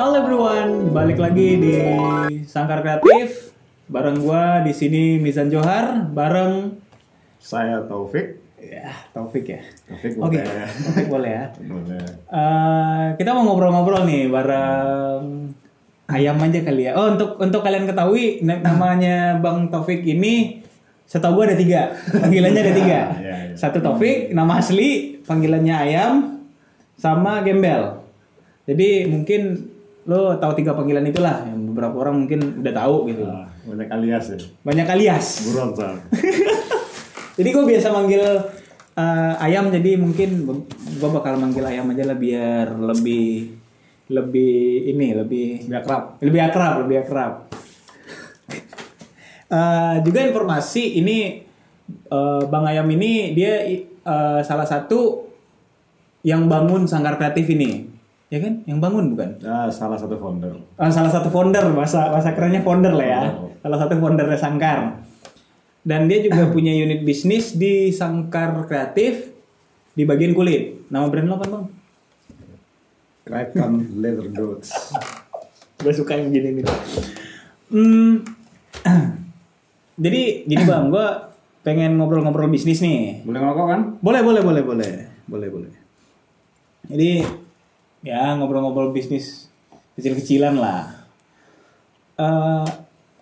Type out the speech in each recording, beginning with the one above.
Halo everyone, balik lagi di Sangkar Kreatif. Bareng gua di sini Mizan Johar, bareng Saya Taufik. ya Taufik ya. Taufik Oke, boleh. Taufik boleh ya. Boleh. Eh, kita mau ngobrol-ngobrol nih bareng ayam aja kali ya. Oh untuk untuk kalian ketahui na- namanya Bang Taufik ini setahu gua ada tiga panggilannya ada tiga. Iya, iya. Satu Taufik nama asli panggilannya ayam sama Gembel. Jadi mungkin lo tahu tiga panggilan itulah yang beberapa orang mungkin udah tahu gitu. Nah, banyak alias ya. Banyak alias. Buron Sal. Jadi gue biasa manggil eh, ayam jadi mungkin gue bakal manggil ayam aja lah biar lebih lebih ini lebih Lebih akrab. lebih akrab lebih akrab. Eh, juga informasi ini eh, Bang Ayam ini dia eh, salah satu yang bangun sanggar kreatif ini, ya kan? Yang bangun bukan? Nah, salah satu founder. Eh, salah satu founder bahasa bahasa kerennya founder lah ya salah satu founder Sangkar dan dia juga punya unit bisnis di Sangkar Kreatif di bagian kulit nama brand lo apa bang? Kraken Leather Goods. gue suka yang gini nih hmm, jadi gini bang gue pengen ngobrol-ngobrol bisnis nih Boleh ngerokok kan? boleh boleh boleh boleh boleh boleh jadi ya ngobrol-ngobrol bisnis kecil-kecilan lah Eh,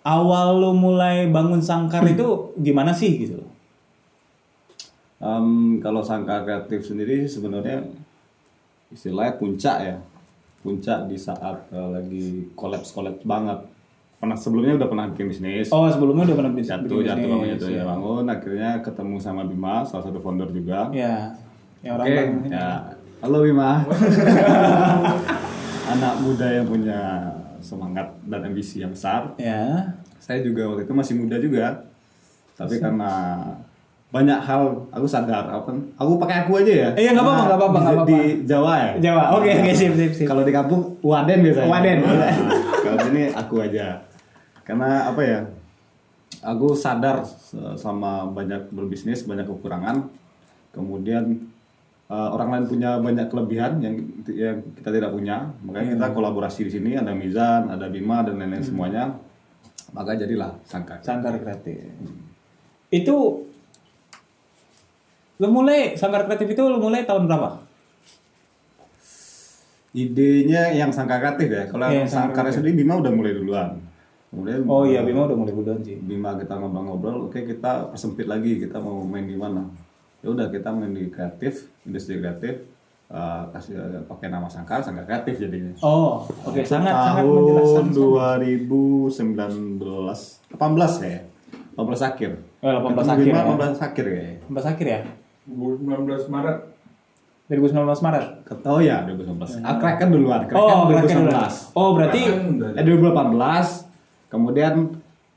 awal lu mulai bangun sangkar itu gimana sih gitu Em, kalau sangka kreatif sendiri sebenarnya istilahnya puncak ya. Puncak di saat eh, lagi kolaps kolaps banget. Pernah sebelumnya udah pernah bikin bisnis. oh sebelumnya udah pernah bisnis jatuh jatuh bangun jatuh ya bangun akhirnya ketemu sama Bima salah satu founder juga ya yang orang Oke, bangun ya. Halo Bima. Anak muda yang punya semangat dan ambisi yang besar. ya Saya juga waktu itu masih muda juga. Tapi karena banyak hal aku sadar apa aku pakai aku aja ya. Iya, nggak apa-apa, nggak apa-apa, Di- nggak apa-apa. Di Jawa ya. Jawa oke oke sip sip sip Kalau di kampung Waden biasanya. Waden. Nah, kalau ini aku aja. Karena apa ya? Aku sadar se- sama banyak berbisnis, banyak kekurangan. Kemudian eh, orang lain punya banyak kelebihan yang yang kita tidak punya. Makanya kita kolaborasi di sini ada Mizan, ada Bima dan lain-lain semuanya. Maka jadilah Sangka. sangkar kreatif itu lu mulai sangkar kreatif itu lu mulai tahun berapa Idenya yang Sangka kreatif ya. Kalau Iya, yang Sangka Sangka sendiri Bima udah mulai duluan. Kemudian oh iya Bima udah mulai duluan sih Bima kita ngobrol-ngobrol, oke kita persempit lagi, kita mau main di mana? Ya udah kita main di kreatif, industri kreatif, eh, kasih eh, pakai nama Sangkar, Sangkar Kreatif jadinya. oh oke sangat sangat menjelaskan Tahun 2019, 18 ya, 18 akhir. Oh, 18 Ketemu akhir Bima ya. 18 akhir ya. 18 akhir ya 2019 Maret 2019 Maret Oh ya 2019. Ah, Kraken duluan, Kraken oh berarti 2019. oh berarti Eh 2018, kemudian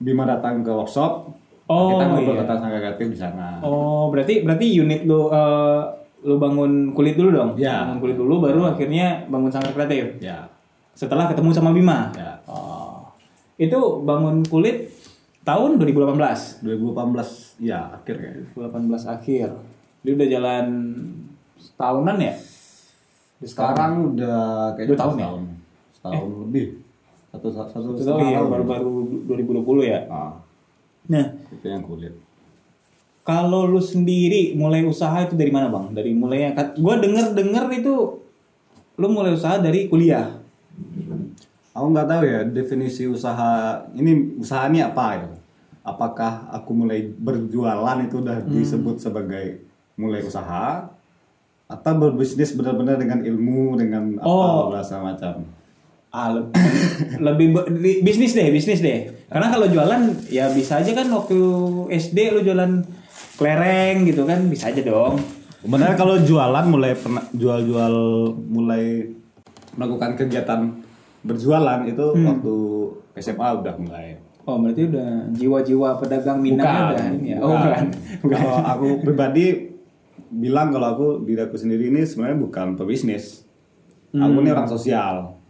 Bima datang ke workshop, Oh, kita ngobrol iya. tentang Sangkar Kreatif di sana. oh berarti berarti unit lu eh, lu bangun kulit dulu dong? Ya. bangun kulit dulu baru akhirnya bangun sangkar kreatif? Ya, setelah ketemu sama Bima? Ya. oh. Itu bangun kulit tahun 2018 2018 ya akhir kayaknya 2018 akhir. Dia udah jalan setahunan ya? Sekarang udah kayaknya Dua tahun ya? setahun. Setahun lebih. Satu satu satu Itu tahun ya, tahun. baru-baru 2020 ya? Ah. nah itu yang kulit kalau lu sendiri mulai usaha itu dari mana bang? Dari mulainya gue denger denger itu lu mulai usaha dari kuliah. Aku nggak tahu ya definisi usaha ini usaha ini apa ya? Apakah aku mulai berjualan itu udah Hmm. disebut sebagai mulai usaha atau berbisnis benar-benar dengan ilmu dengan apa Oh. bahasa macam Ah, le- lebih di- bisnis deh, bisnis deh. Karena kalau jualan ya bisa aja kan waktu SD lu jualan kelereng gitu kan bisa aja dong. Sebenarnya kalau jualan mulai pernah jual-jual mulai melakukan kegiatan berjualan itu Hmm. waktu SMA udah mulai. Oh berarti udah jiwa-jiwa pedagang minang ini ya. Oh bukan. Kalau aku pribadi bilang kalau aku diri aku sendiri ini sebenarnya bukan pebisnis. Aku ini orang sosial.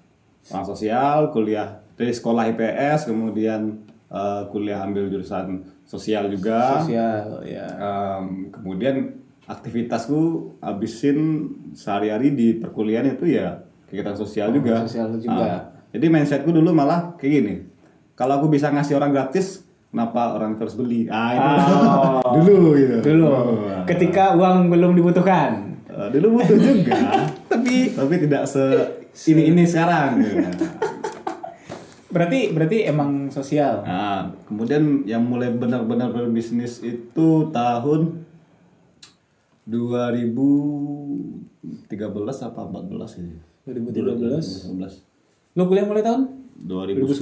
Orang sosial, kuliah dari sekolah IPS, kemudian eh, kuliah ambil jurusan sosial juga. Sosial ya. Em, kemudian aktivitasku habisin sehari-hari di perkuliahan itu ya kegiatan sosial juga. sosial juga. Ah, Jadi mindsetku dulu malah kayak gini. Kalau aku bisa ngasih orang gratis, kenapa orang terus beli? Ah, itu Oh. dulu gitu. Dulu, Oh. ketika uang belum dibutuhkan. Eh, dulu butuh juga, tapi tapi tidak se ini ini sekarang. Berarti berarti emang sosial. Nah, kemudian yang mulai benar-benar berbisnis itu tahun 2013 apa 14 ini? 2013. 2013. Lu kuliah mulai tahun? 2010.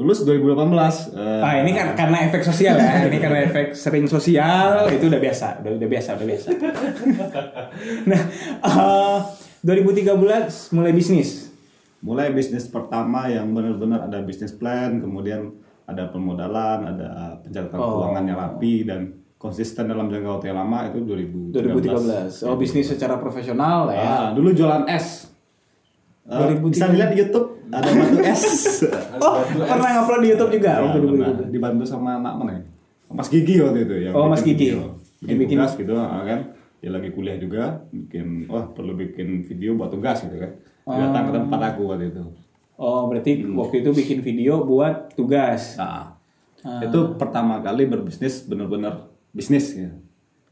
Lulus 2018. Eh, Ah ini kan karena efek sosial ya. ini karena efek sering sosial itu udah biasa, udah udah biasa, udah biasa. nah, eh, 2013 mulai bisnis. mulai bisnis pertama yang benar-benar ada bisnis plan, kemudian ada permodalan, ada pencatatan Oh. keuangan yang rapi dan konsisten dalam jangka waktu yang lama itu 2013. 2013. Oh, bisnis secara profesional ya. Ah, dulu jualan es. 2013. bisa dilihat di YouTube ada batu es. Oh, pernah ngupload di YouTube juga Ya, pernah. 2013. dibantu sama anak mana ya? Mas Gigi waktu itu yang Oh, Mas bikin Gigi. video. bikin bikin- tugas gitu ah, kan dia lagi kuliah juga bikin wah perlu bikin video buat tugas gitu kan Dia datang ke tempat aku waktu itu Oh, berarti waktu itu bikin video buat tugas. nah Ah. itu pertama kali berbisnis bener-bener bisnis ya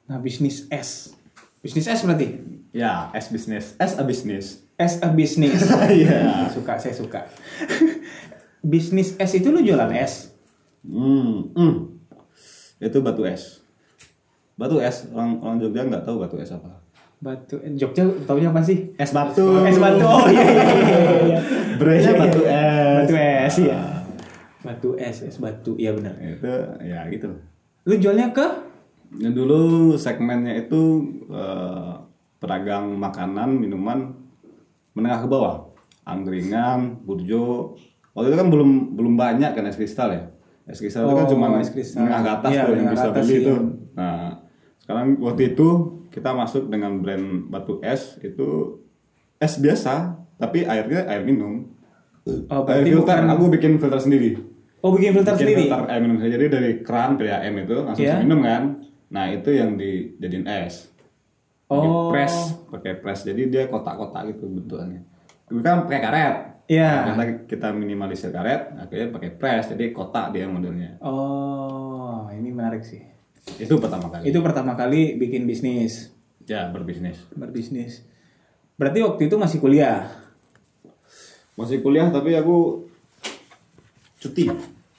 Nah, bisnis S. Bisnis S berarti? ya es bisnis es a bisnis S a business. Iya. Suka, saya suka. bisnis S itu lu jualan S? hmm, hmm. itu batu es batu es orang orang Jogja nggak tahu batu es apa Batu Jogja taunya apa sih? es batu Es batu. Oh iya iya iya. iya. Brandnya Iya, batu iya. es Batu es ya. Batu es, es batu. Iya benar. itu ya gitu Lu jualnya ke Yang dulu segmennya itu eh, pedagang makanan, minuman menengah ke bawah. Angkringan, burjo. Waktu itu kan belum belum banyak kan es kristal ya. Es kristal itu kan Oh, cuma es kristal. menengah ke atas Iya, tuh yang bisa beli iya. itu. Nah, sekarang waktu itu kita masuk dengan brand batu es itu es biasa, tapi airnya air minum. Oh, air filter, bukan- aku bikin filter sendiri. Oh, bikin filter Bikin sendiri. filter air minum jadi dari keran PAM itu langsung bisa minum kan. Nah, itu yang dijadiin es. Pakai Oh. press, pakai press. Jadi dia kotak-kotak gitu bentukannya. Kan pakai karet. Iya. Nah, karena kita minimalisir karet, akhirnya pakai press. Jadi kotak dia modelnya. Oh, ini menarik sih. Itu pertama kali. Itu pertama kali bikin bisnis, Ya, berbisnis. berbisnis. Berarti waktu itu masih kuliah. Masih kuliah tapi aku cuti.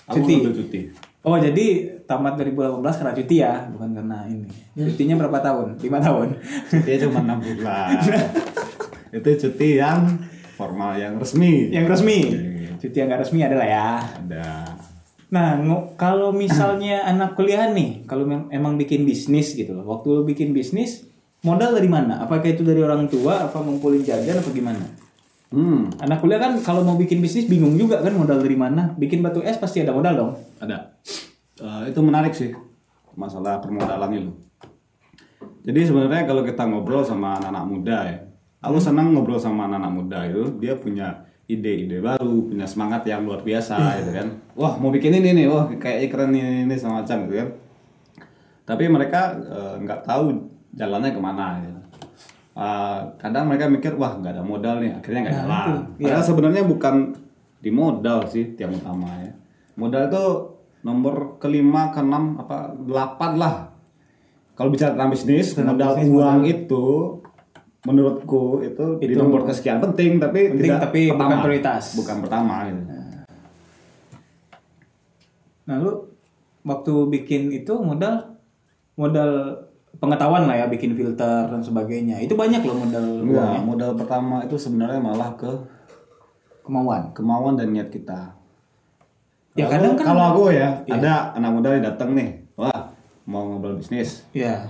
Aku Cuti. Oh, jadi tamat 2018 karena cuti ya, bukan karena ini. Cutinya berapa tahun? 5 tahun. Cutinya cuma 6 bulan. itu cuti yang formal, yang resmi. Yang resmi. Iya. Cuti yang gak resmi adalah ya. Ada. Nah, kalau misalnya anak kuliah nih, kalau emang bikin bisnis gitu loh. Waktu lu bikin bisnis, modal dari mana? Apakah itu dari orang tua, apa ngumpulin jajan, apa gimana? Hmm, Anak kuliah kan kalau mau bikin bisnis bingung juga kan modal dari mana? Bikin batu es pasti ada modal dong. ada. Eh, itu menarik sih masalah permodalan itu. Jadi sebenarnya kalau kita ngobrol sama anak-anak muda ya, aku senang ngobrol sama anak-anak muda itu, dia punya ide-ide baru, punya semangat yang luar biasa gitu kan. Wah mau bikin ini nih, wah kayak keren ini, ini semacam gitu kan. Tapi mereka eh, nggak tahu jalannya ke mana gitu. Eh, kadang mereka mikir wah nggak ada modal nih, akhirnya nggak Nah, jalan. itu, Padahal sebenarnya bukan di modal sih yang utama ya. Modal itu nomor kelima, keenam, apa delapan lah. Kalau bicara tentang bisnis, Tentang modal bisnis, uang itu menurutku itu, di Itu nomor kesekian penting, tapi penting, tidak tapi bukan pertama. prioritas. Bukan pertama. Gitu. Nah, lu waktu bikin itu modal modal pengetahuan lah ya, bikin filter dan sebagainya. Itu banyak loh modal uangnya. modal pertama itu sebenarnya malah ke kemauan. kemauan dan niat kita. Ya, Kalau- kadang kan- kalau aku ya Iya. ada anak muda yang datang nih, wah mau ngobrol bisnis. Iya.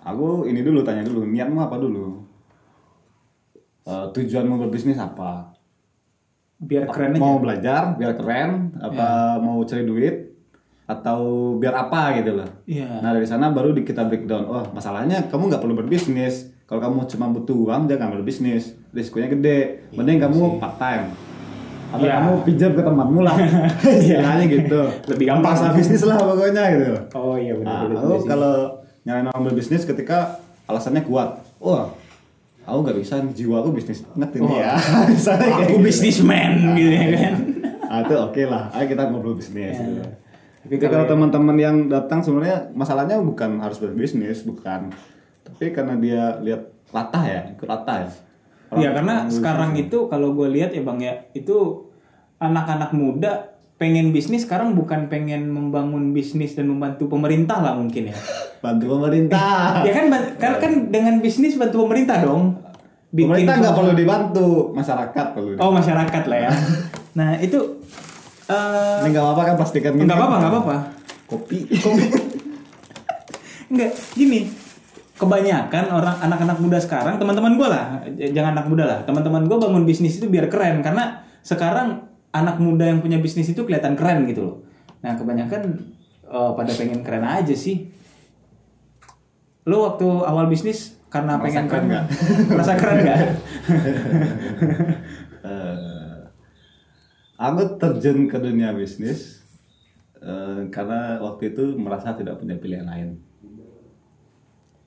Aku ini dulu tanya dulu niatmu apa dulu? Eh, tujuanmu berbisnis apa? Biar keren aja. Mau belajar biar keren? Apa mau cari duit? Atau biar apa gitu loh? Iya. Nah dari sana baru kita breakdown. Oh masalahnya kamu nggak perlu berbisnis. Kalau kamu cuma butuh uang jangan berbisnis. Risikonya gede. Mending kamu part time. Atau Iya. kamu pinjam ke temanmu lah. Istilahnya gitu. Lebih gampang. Paksa bisnis lah pokoknya gitu. Oh iya benar Nah, benar. kalau nyaranin orang berbisnis ketika alasannya kuat. Wah, aku nggak bisa jiwa aku bisnis banget ini Oh. ya Misalnya kayak Aku gitu. bisnisman gitu ya kan. ah, itu oke lah ayo kita ngobrol bisnis gitu. Tapi Tapi kalau kalau- teman-teman yang datang sebenarnya masalahnya bukan harus berbisnis, bukan. Tapi karena dia lihat latah ya, ikut latah ya. Iya karena sekarang itu kalau gue lihat ya bang ya itu anak-anak muda pengen bisnis sekarang bukan pengen membangun bisnis dan membantu pemerintah lah mungkin ya. bantu pemerintah. ya kan, ban- kan dengan bisnis bantu pemerintah dong. Bikin pemerintah nggak perlu dibantu, masyarakat perlu. Oh masyarakat lah ya. nah itu eh Ini nggak apa-apa kan pastikan nggak apa-apa nggak apa-apa. Kopi. Enggak, gini. Kebanyakan orang anak-anak muda sekarang, teman-teman gue lah, jangan anak muda lah, teman-teman gue bangun bisnis itu biar keren karena sekarang anak muda yang punya bisnis itu kelihatan keren gitu loh. Nah kebanyakan eh, pada pengen keren aja sih. Lo waktu awal bisnis karena Merasa pengen keren nggak? Merasa keren nggak? Eh, aku terjun ke dunia bisnis eh, karena waktu itu merasa tidak punya pilihan lain.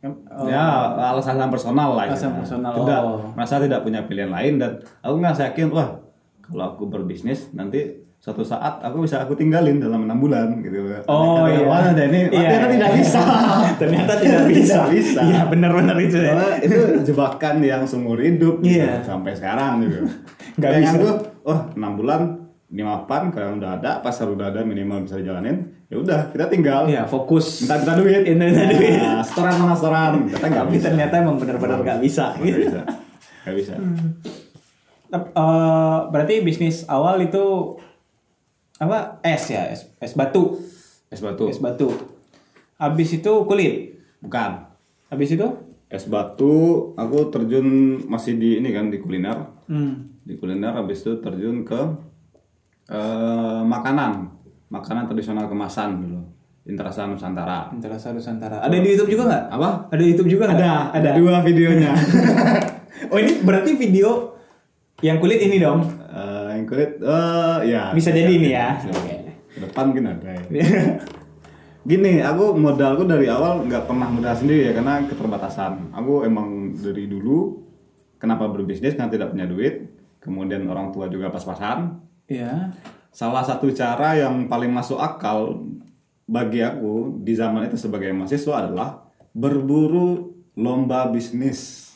Oh, ya alasan personal lah ya. Alasan personal, tidak oh. merasa tidak punya pilihan lain dan aku nggak yakin wah kalau aku berbisnis nanti suatu saat aku bisa aku tinggalin dalam enam bulan gitu Oh Karena iya. awalnya ada ini Iya, ternyata iya. tidak bisa Ternyata tidak bisa. Tidak bisa. Iya benar-benar itu ya. Karena itu jebakan yang seumur hidup gitu, Iya. sampai sekarang gitu. Nggak bisa. aku, oh enam bulan ini mapan kalau udah ada pasar udah ada minimal bisa dijalanin ya udah kita tinggal Iya fokus. minta minta duit Minta- minta duit. Nah, setoran mana setoran kita nggak bisa ternyata emang benar-benar nggak bisa. nggak gitu. bisa nggak bisa Tep- eh, berarti bisnis awal itu apa? Es ya es, es batu. Es batu. Es batu. Habis itu kulit? Bukan. Habis itu? Es batu aku terjun masih di ini kan di kuliner. Hmm. di kuliner habis itu terjun ke eh, makanan. Makanan tradisional kemasan dulu. Interasa Nusantara. Interasa Nusantara. Ada di YouTube juga nggak? Apa? Ada di YouTube juga nggak? Ada. Dua videonya. Oh ini berarti video yang kulit ini dong Eh, yang kulit eh ya Bisa jadi ini ya. bisa. Depan mungkin ada ya. Gini, aku modalku dari awal nggak pernah modal sendiri ya karena keterbatasan. Aku emang dari dulu kenapa berbisnis karena tidak punya duit, kemudian orang tua juga pas-pasan. ya Salah satu cara yang paling masuk akal bagi aku di zaman itu sebagai mahasiswa adalah berburu lomba bisnis.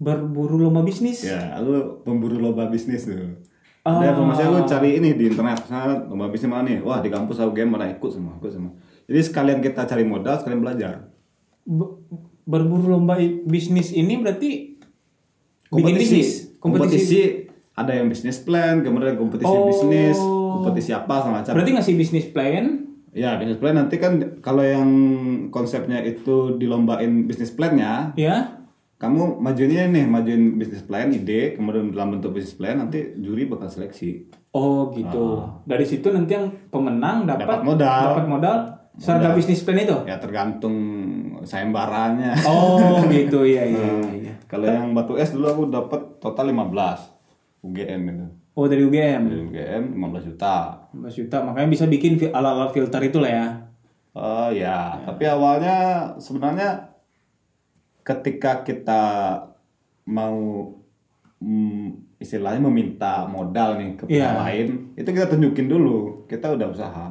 Berburu lomba bisnis Ya, aku pemburu lomba bisnis tuh. Oh. Ada informasi aku cari ini di internet. Misalnya lomba bisnis mana nih? Wah di kampus aku game mana ikut semua, ikut semua. Jadi sekalian kita cari modal, sekalian belajar. Be- berburu lomba bisnis ini berarti bikin bisnis kompetisi. ada yang bisnis plan, kemudian kompetisi Oh. bisnis, kompetisi apa sama macam. berarti ngasih bisnis plan Ya bisnis plan nanti kan kalau yang konsepnya itu dilombain bisnis plannya, ya kamu majuinnya nih, majuin bisnis plan, ide, kemudian dalam bentuk bisnis plan nanti juri bakal seleksi. Oh gitu. Dari situ nanti yang pemenang dapat Dapat modal. dapat modal serta bisnis plan itu. Ya tergantung sayembaranya. Oh gitu iya iya. iya. Kalau yang batu es dulu aku dapat total 15 UGM itu. Oh dari UGM Dari UGM 15 juta. 15 juta makanya bisa bikin fi- alat-alat filter itu lah ya. Oh ya, tapi awalnya sebenarnya ketika kita mau mm, istilahnya meminta modal nih ke pihak Iya. lain, itu kita tunjukin dulu kita udah usaha.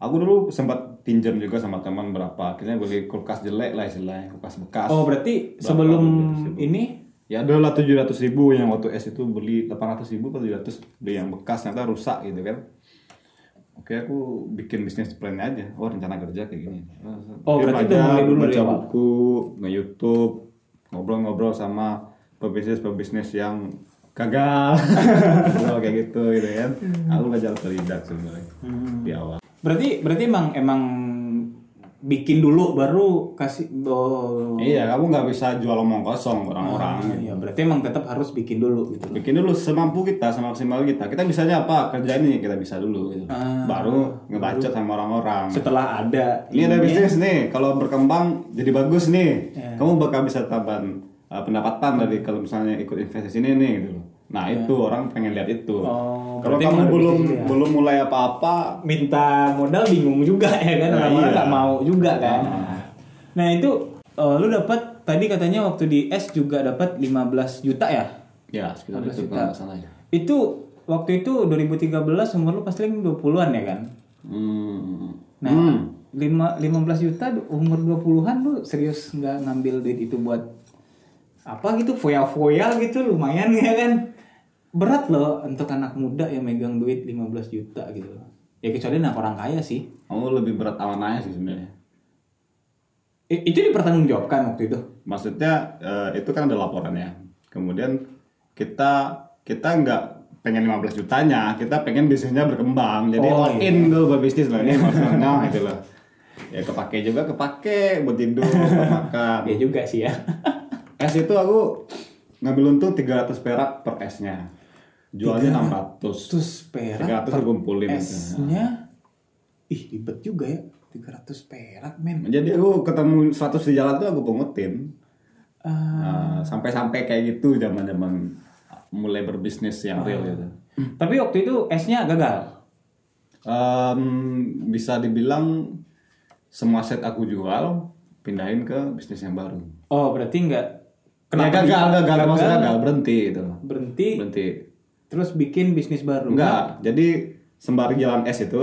Aku dulu sempat pinjam juga sama teman berapa, akhirnya beli kulkas jelek lah istilahnya, kulkas bekas. Oh berarti sebelum ini Ya adalah 700 ribu yang waktu S itu beli 800 ribu atau 700 beli yang bekas ternyata rusak gitu kan. Oke aku bikin bisnis plan aja. Oh rencana kerja kayak gini. Oh, Diem berarti aja, mulai dulu baca buku, nge-youtube, ngobrol-ngobrol sama pebisnis-pebisnis yang gagal. Ngobrol kayak gitu gitu kan. Aku belajar otodidak sebenarnya di awal. berarti berarti emang emang bikin dulu baru kasih oh, Iya, kamu nggak bisa jual omong kosong orang-orang. Iya, berarti emang tetap harus bikin dulu gitu. bikin dulu semampu kita semaksimal kita kita bisanya apa kerja ini kita bisa dulu gitu. Ah. baru ngebacot sama orang-orang Setelah ada ini ada bisnis nih kalau berkembang jadi bagus nih Ya. kamu bakal bisa tambahan uh, pendapatan dari kalau misalnya ikut investasi ini nih gitu nah itu orang pengen lihat itu Ya. Oh, kalau kamu belum ya. belum mulai apa-apa minta modal bingung juga ya kan Nah, orang-orang iya. nggak mau juga kan Ah. nah itu eh, lu dapat tadi katanya waktu di S juga dapat 15 juta ya? Ya, sekitar 15 itu juta. salah ya. Itu waktu itu 2013 umur lu pasti 20-an ya kan? Hmm. Nah, lima 15 juta umur 20-an lu serius nggak ngambil duit itu buat apa gitu foya-foya gitu lumayan ya kan? Berat loh untuk anak muda yang megang duit 15 juta gitu. Ya kecuali anak orang kaya sih. Kamu lebih berat awananya sih sebenarnya. Itu dipertanggungjawabkan waktu itu. Maksudnya eh, itu kan ada laporannya. Kemudian kita kita nggak pengen 15 jutanya, kita pengen bisnisnya berkembang. Jadi Oh, all in dulu buat bisnis lah ini maksudnya gitu loh. Ya kepake juga kepake buat tidur, buat makan. Ya juga sih ya. Es itu aku ngambil untung 300 perak per esnya. Jualnya 600. Terus perak 300 aku kumpulin esnya ih ribet juga ya 300 perak men Jadi aku ketemu 100 di jalan tuh aku pungutin. Ah, Nah, sampai-sampai kayak gitu zaman-zaman mulai berbisnis yang real gitu. tapi waktu itu esnya gagal Em, bisa dibilang semua set aku jual pindahin ke bisnis yang baru. oh berarti nggak Kenapa gagal, gagal, maksudnya gagal berhenti itu. berhenti Berhenti. Terus bikin bisnis baru Enggak, jadi sembari jalan es itu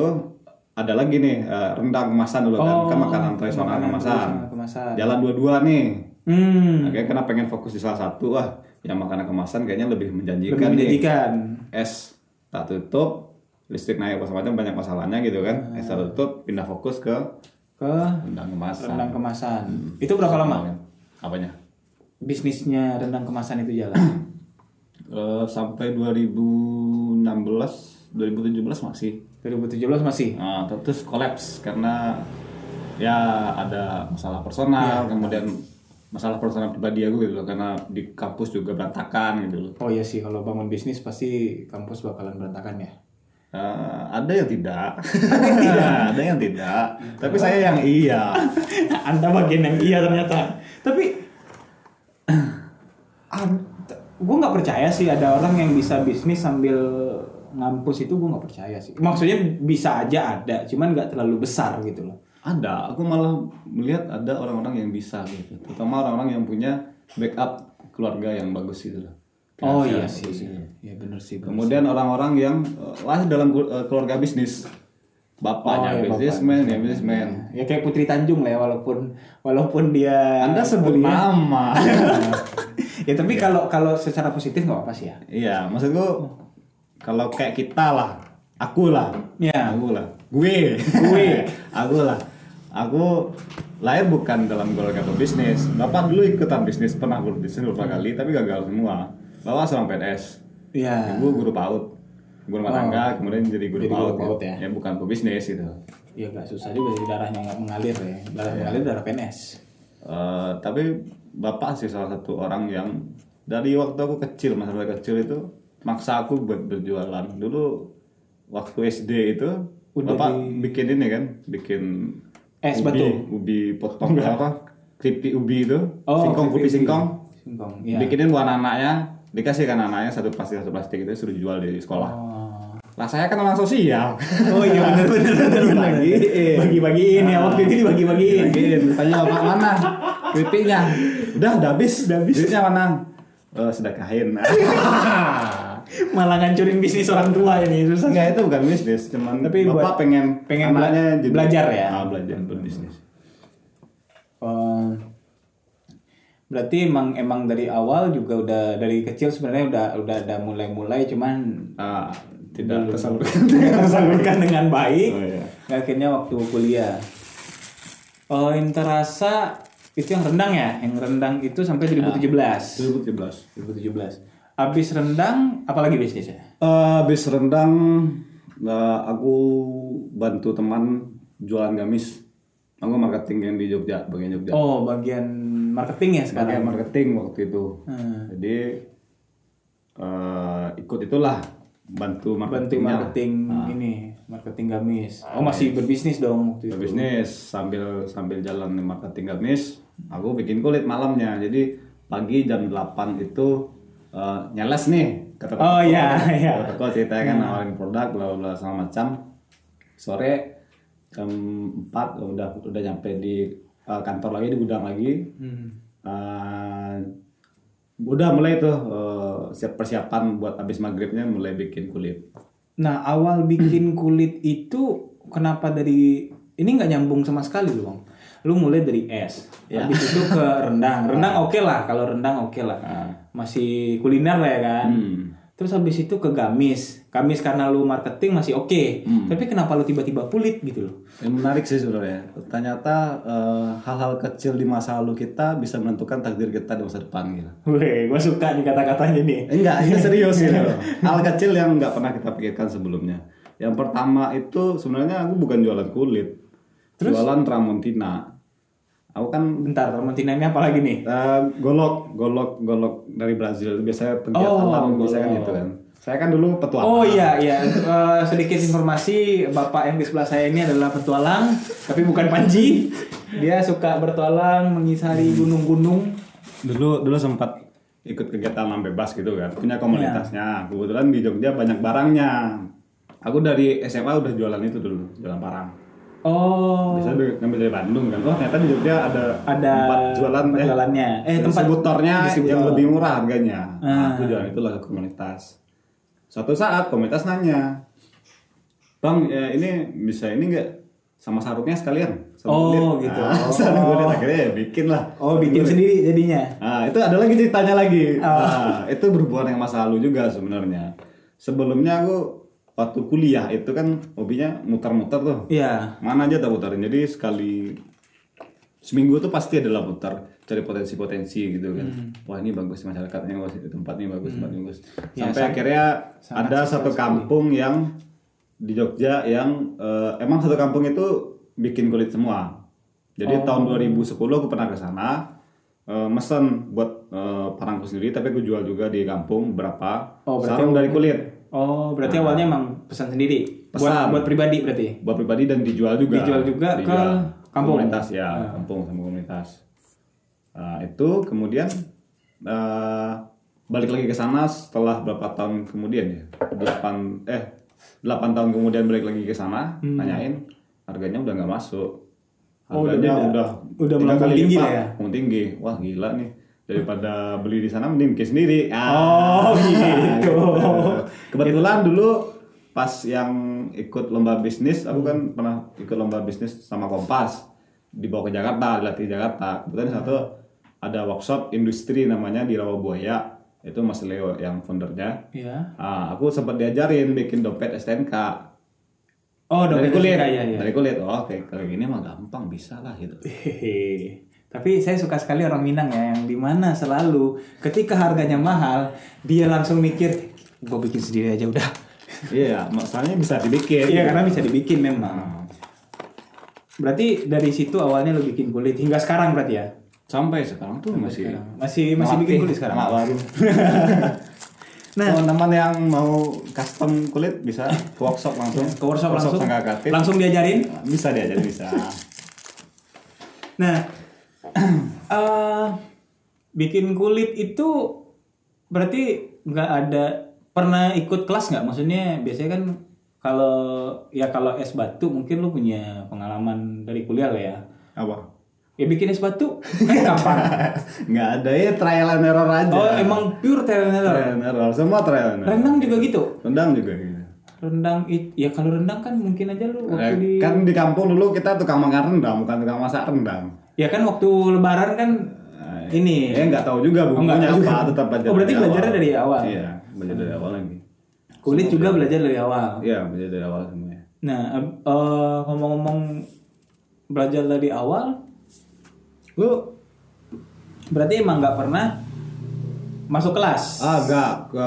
ada lagi nih eh, rendang kemasan dulu kan, kan makanan tradisional kemasan. kemasan. Jalan dua-dua nih. hmm Oke, karena pengen fokus di salah satu, wah, yang makanan kemasan kayaknya lebih menjanjikan lebih nih. menjanjikan Es tak tutup, listrik naik macam-macam banyak masalahnya gitu kan. Es tak tutup, pindah fokus ke ke rendang kemasan. rendang kemasan itu berapa lama Apanya? bisnisnya rendang kemasan itu jalan Eh, sampai 2016, 2017 masih. 2017 masih Nah, terus kolaps karena ya ada masalah personal, kemudian masalah personal pribadi aku gitu loh karena di kampus juga berantakan gitu loh. oh iya sih kalau bangun bisnis pasti kampus bakalan berantakan ya Eh, ada yang tidak, ada yang tidak, tapi saya yang iya. Anda bagian yang iya ternyata. Tapi gue nggak percaya sih ada orang yang bisa bisnis sambil ngampus itu gue nggak percaya sih. Maksudnya bisa aja ada, cuman nggak terlalu besar gitu loh. Ada, aku malah melihat ada orang-orang yang bisa gitu, terutama orang-orang yang punya backup keluarga yang bagus gitu loh. Oh iya sih, gitu. ya bener sih. bener. Kemudian orang-orang yang lahir dalam eh, keluarga bisnis. Bapaknya Oh, iya, bisnismen, ya bisnismen. Ya kayak Putri Tanjung lah ya walaupun walaupun dia Anda sebut nama. ya tapi kalau kalau secara positif nggak apa sih ya. Iya, maksudku kalau kayak kita lah, aku lah, Ya. aku lah, gue, gue, aku lah, aku lahir bukan dalam keluarga berbisnis. Bapak dulu ikutan bisnis, pernah berbisnis beberapa kali, tapi gagal semua. Bapak seorang PNS, Iya. ibu guru PAUD, guru rumah tangga, kemudian jadi guru Jadi guru PAUD, PAUD ya. ya. bukan pebisnis gitu. Ya nggak susah juga sih darahnya nggak mengalir ya. Darah mengalir darah PNS. Eh, tapi bapak sih salah satu orang yang dari waktu aku kecil masa kecil itu maksa aku buat berjualan dulu waktu SD itu Udah bapak di- bikin ini kan bikin Es ubi, batu. ubi potong apa keripik ubi itu Oh, singkong kopi singkong Singkong. Iya. bikinin buat anak-anaknya dikasih kan anaknya satu plastik satu plastik itu suruh jual di sekolah Oh. lah saya kan orang sosial Oh iya benar benar benar benar. Bagi-bagiin. Bagi-bagiin ya waktu itu dibagi-bagiin. Bagiin, tanya bapak mana keripiknya udah udah habis Udah habis. duitnya mana Eh, sedekahin Malah ngancurin bisnis orang tua ini susah. Enggak itu bukan bisnis, cuman Tapi bapak buat- pengen pengen anaknya jadi- belajar ya? Ah, belajar berbisnis. Oh. berarti emang emang dari awal juga udah dari kecil sebenarnya udah udah ada mulai-mulai cuman Ah, tidak tersalurkan. tersalurkan dengan baik. Oh, iya. Akhirnya waktu kuliah. Oh, yang terasa itu yang rendang ya, yang rendang itu sampai 2017. 2017. 2017. Habis rendang, apalagi bisnisnya? Eh, habis rendang eh, aku bantu teman jualan gamis. Aku marketing yang di Jogja, bagian Jogja. Oh, bagian marketing ya Bagian sekarang. marketing waktu itu. Hmm. Jadi eh, ikut itulah bantu Bantu marketingnya. marketing ini, marketing gamis. Oh, masih berbisnis dong waktu itu. bisnis sambil sambil jalan marketing gamis aku bikin kulit malamnya jadi pagi jam 8 itu eh, nyeles nih kata Oh, iya, iya. toko ceritanya kan nawarin produk bla bla segala macam sore jam 4 udah udah nyampe di eh, kantor lagi di gudang lagi Hmm. eh, udah mulai tuh eh, siap persiapan buat habis maghribnya mulai bikin kulit. Nah, awal bikin kulit itu kenapa dari ini nggak nyambung sama sekali lu, Bang. Lu mulai dari es, habis itu ke rendang. Rendang oke lah, kalau rendang oke lah. Masih kuliner lah ya kan. Hmm. Terus habis itu ke gamis. Gamis karena lu marketing masih oke. Tapi kenapa lu tiba-tiba kulit gitu loh? Yang menarik sih sebenarnya. Ternyata eh, hal-hal kecil di masa lalu kita bisa menentukan takdir kita di masa depan gitu. Weh, gua suka nih kata-katanya nih. Enggak, ini serius gitu. Hal kecil yang nggak pernah kita pikirkan sebelumnya. Yang pertama itu sebenarnya aku bukan jualan kulit. Jualan Tramontina. Aku kan Bentar, Tramontina ini apa lagi nih? eh, golok, golok, golok dari Brazil. Biasanya pegiat Oh, alam biasanya kan gitu kan. Saya kan dulu petualang. Oh iya iya Eh, sedikit informasi bapak yang di sebelah saya ini adalah petualang tapi bukan Panji dia suka bertualang mengisari gunung-gunung Dulu dulu sempat ikut kegiatan alam bebas gitu kan. Punya komunitasnya. Kebetulan di Jogja banyak barangnya. Aku dari SMA udah jualan itu dulu, jualan barang. Oh Biasanya dari- ngambil dari Bandung kan. Oh ternyata di Jogja ada ada tempat jualan eh, jualannya eh tempat distributornya distributor. yang lebih murah harganya. Ah. Nah, aku jualan itu lah ke komunitas. Suatu saat komunitas nanya, Bang, ya ini bisa ini enggak sama sarungnya sekalian? Oh, kulit." gitu. Nah, sarung kulit akhirnya ya bikin lah. oh bikin sendiri jadinya Nah, itu ada lagi ceritanya lagi. Oh. Nah, itu berhubungan dengan masa lalu juga sebenarnya. Sebelumnya aku waktu kuliah itu kan hobinya muter-muter tuh. iya Mana aja tak putarin. Jadi sekali seminggu tuh pasti adalah putar cari potensi-potensi gitu kan. Wah ini bagus masyarakatnya bagus itu tempatnya bagus tempatnya bagus. Ya, Sampai akhirnya ada satu kampung yang di Jogja yang eh, emang satu kampung itu bikin kulit semua. Jadi tahun 2010 aku pernah ke sana eh, mesen buat eh, parangku sendiri tapi aku jual juga di kampung berapa Oh, sarung dari kulit oh berarti awalnya emang pesan sendiri? Buat Pesan. buat pribadi berarti? Buat pribadi dan dijual juga. Dijual juga ke kampung? komunitas ya kampung sama komunitas. Nah, itu kemudian eh, balik lagi ke sana setelah berapa tahun kemudian ya? Delapan eh delapan tahun kemudian balik lagi ke sana nanyain harganya udah nggak masuk. Hmm. Oh, udah harganya udah Udah melambung tinggi lipat, ya? melambung tinggi. Wah gila nih daripada beli di sana mending bikin sendiri. Oh, gitu. kebetulan dulu pas yang ikut lomba bisnis aku kan pernah ikut lomba bisnis sama Kompas. Dibawa ke Jakarta dilatih di Jakarta. Kebetulan satu ada workshop industri namanya di Rawabuaya itu Mas Leo yang foundernya. Iya. ah aku sempat diajarin bikin dompet STNK Oh, dari dompet kulit STNK, iya, iya. dari kulit. Oh oke. Kalau gini mah gampang bisa lah gitu. Hehehe. Tapi saya suka sekali orang Minang ya, yang di mana selalu ketika harganya mahal, dia langsung mikir, gue bikin sendiri aja udah. iya masalahnya bisa dibikin Iya, karena bisa dibikin memang. Berarti dari situ awalnya lo bikin kulit hingga sekarang berarti ya? sampai sekarang tuh masih Masih masih bikin kulit sekarang. anak baru Nah. teman-teman yang mau custom kulit bisa ke workshop langsung Ke workshop langsung, Sangga Kreatif. langsung diajarin. bisa diajar bisa Nah, eh bikin kulit itu berarti nggak ada pernah ikut kelas nggak? Maksudnya biasanya kan kalau ya kalau es batu mungkin lu punya pengalaman dari kuliah lah ya. apa Ya bikin es batu kapan? nggak ada ya trial and error aja Oh emang pure trial and error. trial and error semua trial and error Rendang juga gitu. rendang juga gitu Rendang it, ya kalau rendang kan mungkin aja lu waktu Eh, di kan di kampung dulu kita tukang makan rendang bukan tukang masak rendang ya kan waktu lebaran kan ini ya nggak tahu juga Oh, bumbunya tahu apa tetap belajar Oh, berarti dari belajarnya awal. dari awal. iya belajar dari awal lagi kulit juga belajar dari awal. iya belajar dari awal semuanya Nah, eh, eh, ngomong-ngomong belajar dari awal, lu berarti emang nggak pernah masuk kelas? Ah, enggak ke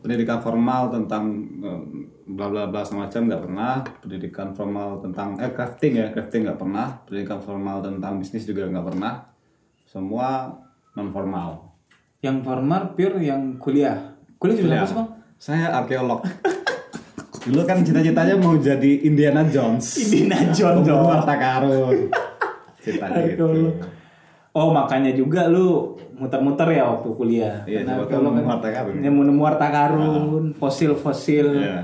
pendidikan formal tentang eh, bla bla bla semacam nggak pernah. Pendidikan formal tentang eh crafting ya, crafting nggak pernah. Pendidikan formal tentang bisnis juga nggak pernah. Semua non formal. Yang formal pure yang kuliah. Kuliah jurusan apa sih bang? Saya arkeolog. Dulu kan cita-citanya mau jadi Indiana Jones. Indiana Jones dong. harta karun. Cita gitu. Oh makanya juga lu muter-muter ya waktu kuliah. Iya, Karena arkeolog kan kan harta karun. nemu-nemu harta karun, fosil-fosil. Iya,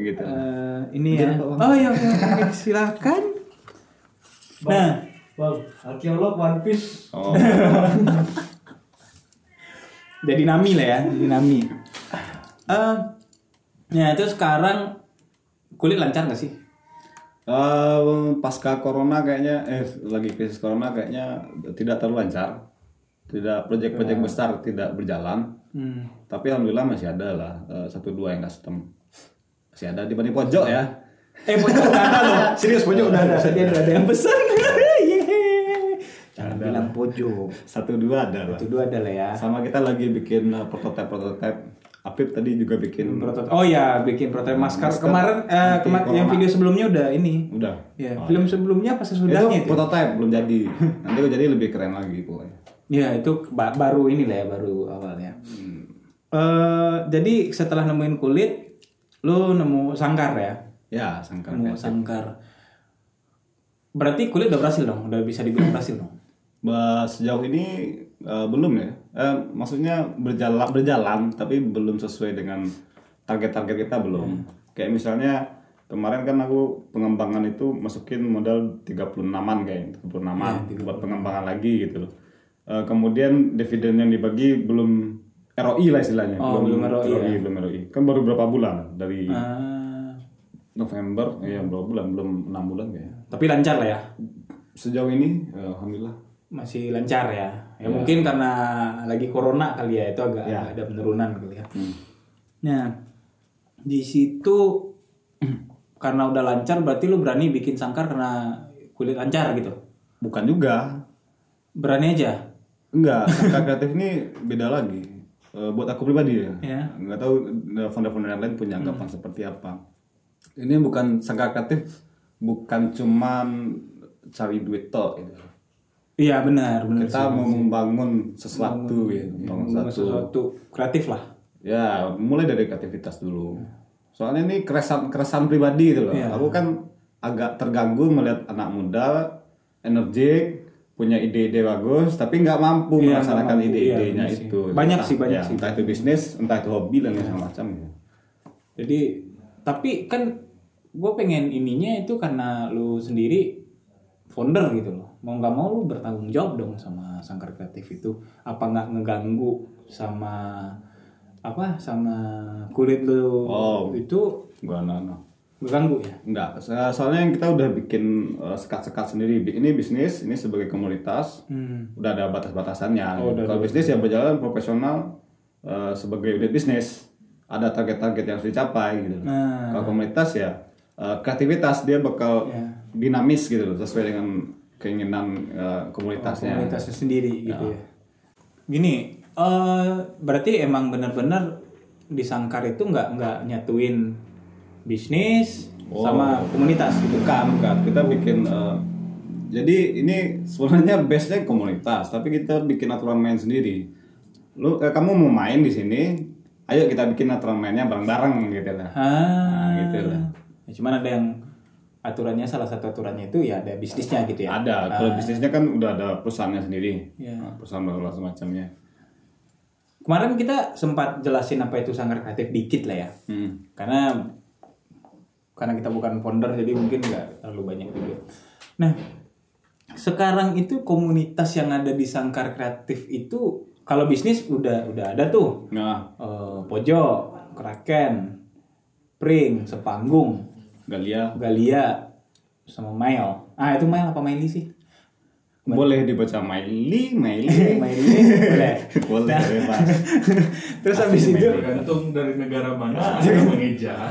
gitu. Eh, ini ya. Oh ya, oke, oke, silakan. Nah, Bang, arkeolog One Piece. Oh. jadi nami lah ya jadi nami Eh, ya itu sekarang kulit lancar gak sih Eh, pasca corona kayaknya eh lagi krisis corona kayaknya tidak terlalu lancar tidak proyek-proyek besar tidak berjalan hmm. tapi alhamdulillah masih ada lah satu dua yang custom masih ada di di pojok ya? Eh pojok udah ada loh. Serius pojok udah ada? Tadi ada, yang pesan Yeay. jangan bilang pojok. Satu dua ada lah. Itu dua ada lah ya. Sama kita lagi bikin eh, prototipe prototipe Apip tadi juga bikin. Prototipe- oh ya bikin prototipe masker, kemarin eh, kema- yang video sebelumnya udah ini. Udah. Ya film sebelumnya pas sesudahnya itu prototipe belum jadi. Nanti jadi lebih keren lagi pokoknya. Ya itu ba- baru ini lah ya baru awalnya. Eh, jadi setelah nemuin kulit lu nemu sangkar ya ya sangkar nemu sangkar berarti kulit udah berhasil dong udah bisa dibilang berhasil dong Bah, sejauh ini eh, belum ya. Eh, maksudnya berjalan berjalan tapi belum sesuai dengan target-target kita belum. Kayak misalnya kemarin kan aku pengembangan itu masukin modal 36-an kayak 36-an buat pengembangan lagi gitu. Eh, kemudian dividen yang dibagi belum ROI lah istilahnya. Oh, belum ROI, belum ROI. Kan baru berapa bulan? Dari Ah, November ya berapa bulan? Belum enam bulan kayaknya. tapi lancar lah ya. Sejauh ini eh, alhamdulillah. Masih lancar ya. Ya mungkin karena lagi corona kali ya itu agak, Ya. ada penurunan kali ya. Nah di situ karena udah lancar berarti lu berani bikin sangkar karena kulit lancar gitu? Bukan juga. Berani aja? Enggak, sangkar kreatif ini beda lagi. Eh, buat aku pribadi ya. Ya. Enggak tahu eh, founder-founder yang lain punya anggapan seperti apa. Ini bukan sangkar kreatif bukan cuman cari duit tok gitu. iya benar benar Kita mau membangun sesuatu gitu, membangun Membangun sesuatu. sesuatu kreatif lah Ya, mulai dari kreativitas dulu. Soalnya ini keresahan keresahan pribadi gitu loh. Iya. Aku kan agak terganggu melihat anak muda energik punya ide-ide bagus tapi nggak mampu Iya, melaksanakan mampu. ide-idenya Iya, itu. banyak Entah- sih, banyak ya, sih. Entah itu bisnis, entah itu hobi dan segala macam. gitu. Jadi tapi kan gue pengen ininya itu karena lu sendiri founder gitu loh. Mau nggak mau lu bertanggung jawab dong sama sangkar kreatif itu. Apa nggak ngeganggu sama apa sama kulit lu Oh. itu Gua nano. Ngeganggu ya? Enggak, so- soalnya yang kita udah bikin eh, sekat-sekat sendiri. Ini bisnis, ini sebagai komunitas. Hmm. udah ada batas-batasannya. Oh, Kalau bisnis ya berjalan profesional eh, sebagai unit bisnis, ada target-target yang harus dicapai gitu. Nah. Kalau komunitas ya eh, kreativitas dia bakal Ya. dinamis gitu loh, sesuai dengan keinginan eh, komunitasnya. komunitasnya sendiri gitu ya. Gini, eh berarti emang benar-benar di sangkar itu nggak nggak nyatuin bisnis Oh. sama komunitas gitu. Bukan. Kita bikin eh, jadi ini sebenarnya base-nya komunitas, tapi kita bikin aturan main sendiri. Lu eh, kamu mau main di sini, ayo kita bikin aturan mainnya bareng-bareng gitu lah. Ah, gitu lah. Ya, cuman ada yang aturannya salah satu aturannya itu ya ada bisnisnya gitu ya. Ada, kalau bisnisnya kan udah ada perusahaannya sendiri. Iya. Nah, perusahaan baru semacamnya. Kemarin kita sempat jelasin apa itu sangkar kreatif dikit lah ya. Hmm. Karena karena kita bukan founder jadi mungkin nggak terlalu banyak juga. Nah, sekarang itu komunitas yang ada di sangkar kreatif itu kalau bisnis udah udah ada tuh. Nah, Eh, pojok, kraken, pring, sepanggung, Galia Galia sama Mail. Ah itu Mail apa Maili sih? boleh dibaca Maili, Maili. Maili boleh. boleh, bebas. Terus habis itu, Tergantung dari negara mana ada mengeja.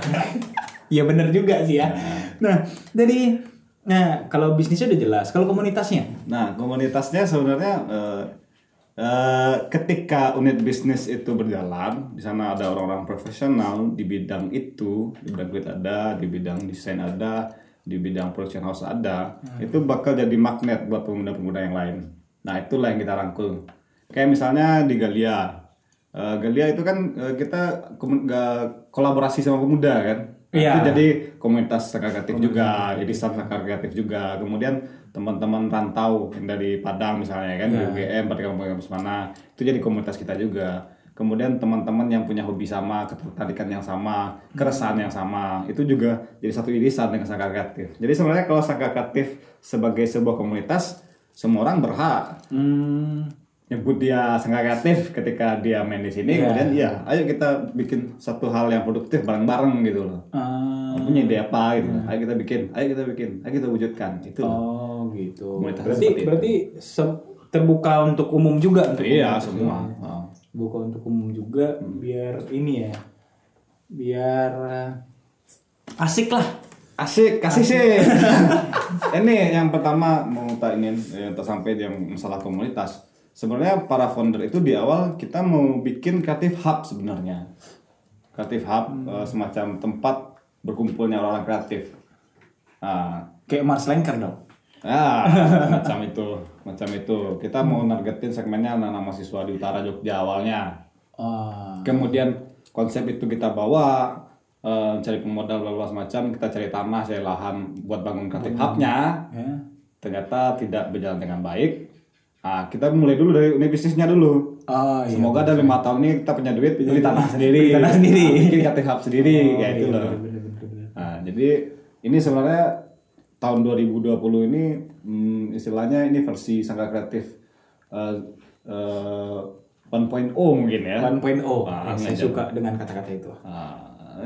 Ya bener juga sih ya. Nah jadi, nah kalau bisnisnya udah jelas, kalau komunitasnya, Nah, komunitasnya sebenarnya eh, eh, ketika unit bisnis itu berjalan, di sana ada orang-orang profesional di bidang itu, di bidang duit ada, di bidang desain ada, di bidang production house ada, itu bakal jadi magnet buat pemuda-pemuda yang lain. Nah, itulah yang kita rangkul. Kayak misalnya di Galia. Eh, Galia itu kan eh, kita kolaborasi sama pemuda kan. Nah, Iya. Itu jadi komunitas sangkar kreatif juga, jadi sangkar kreatif juga. Kemudian teman-teman rantau yang dari Padang misalnya kan, di UGM, pada kampus mana, itu jadi komunitas kita juga. Kemudian teman-teman yang punya hobi sama, ketertarikan yang sama, keresahan yang sama, itu juga jadi satu irisan dengan kreatif. Jadi sebenarnya kalau sangkar kreatif sebagai sebuah komunitas, semua orang berhak. hmm, nyebut dia sangat kreatif ketika dia main di sini Iya. kemudian iya ayo kita bikin satu hal yang produktif bareng-bareng gitu loh Ah, punya ide apa gitu ayo kita bikin ayo kita bikin ayo kita wujudkan itu oh gitu. Komunitas Berarti berarti terbuka untuk umum juga untuk iya komunitas semua ini. Oh. Buka untuk umum juga biar ini ya. Biar eh, asik lah. asik kasih sih ini yang pertama mau tak ingin eh, tersampai yang masalah komunitas sebenarnya para founder itu di awal kita mau bikin kreatif hub sebenarnya kreatif hub eh, semacam tempat berkumpulnya orang-orang kreatif nah Kayak Mars Lenker dong. Ah, macam itu, macam itu. Kita mau nargetin segmennya anak-anak mahasiswa di utara Jogja awalnya. Ah, Kemudian konsep itu kita bawa, eh, cari pemodal bla semacam, kita cari tanah, cari lahan buat bangun kreatif hubnya. ya. Ternyata tidak berjalan dengan baik. Nah, kita mulai dulu dari unit bisnisnya dulu. Oh iya. Semoga dalam lima tahun ini kita punya duit beli tanah sendiri, Beli tanah sendiri. Nah, bikin kreatif hub sendiri, kayak itu iya, loh. Nah, jadi ini sebenarnya tahun 2020 ini hmm, istilahnya ini versi sangat kreatif eh, eh, 1.0 mungkin ya. 1.0. Ah, Ya, saya ngejar. suka dengan kata-kata itu. Ah,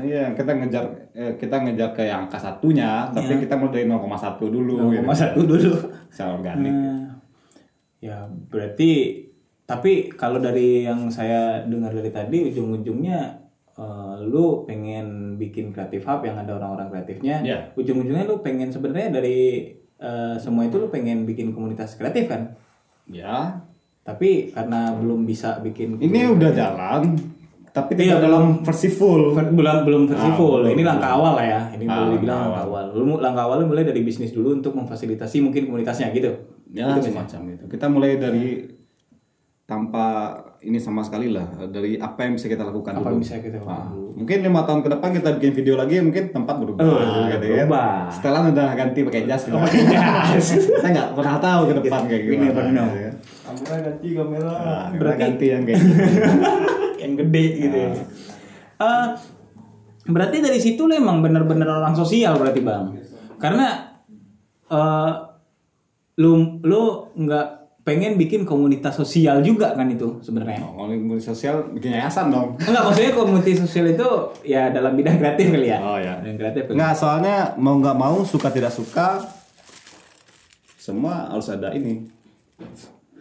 iya, kita ngejar eh, kita ngejar ke yang angka satunya, tapi kita mulai dari 0,1 dulu gitu. 0,1 dulu. Secara organik. Nah, ya berarti tapi kalau dari yang saya dengar dari tadi ujung-ujungnya eh, lu pengen bikin kreatif hub yang ada orang-orang kreatifnya Iya. ujung-ujungnya lu pengen sebenarnya dari eh, semua itu lu pengen bikin komunitas kreatif kan Ya, tapi karena belum bisa bikin ini udah jalan, tapi Iya, tidak dalam versi full. Ver- belum belum versi Ah, full. belum, ini belum. langkah awal lah ya. Ini Ah, boleh dibilang langkah langkah awal. Lu langkah awalnya mulai dari bisnis dulu untuk memfasilitasi mungkin komunitasnya gitu. Ya, semacam itu. Kita mulai dari tanpa ini sama sekali lah dari apa yang bisa kita lakukan Apa dulu. yang bisa kita lakukan Nah, mungkin lima tahun ke depan kita bikin video lagi mungkin tempat berubah Oh, gitu berubah. Setelah udah ganti pakai jas gitu. Saya nggak pernah tahu ke depan kayak gimana. never know. gitu kan. Kamera ganti kamera. Nah, Berarti- ganti yang kayak gitu. yang gede gitu ya. Eh, berarti dari situ lu emang bener-bener orang sosial berarti bang. Karena eh lu lu nggak pengen bikin komunitas sosial juga kan itu sebenarnya. Oh, di sosial bikin yayasan dong. Enggak maksudnya komunitas sosial itu ya dalam bidang kreatif kali ya. Oh, ya. Bidang kreatif. kali. Nggak, soalnya mau nggak mau suka tidak suka semua harus ada ini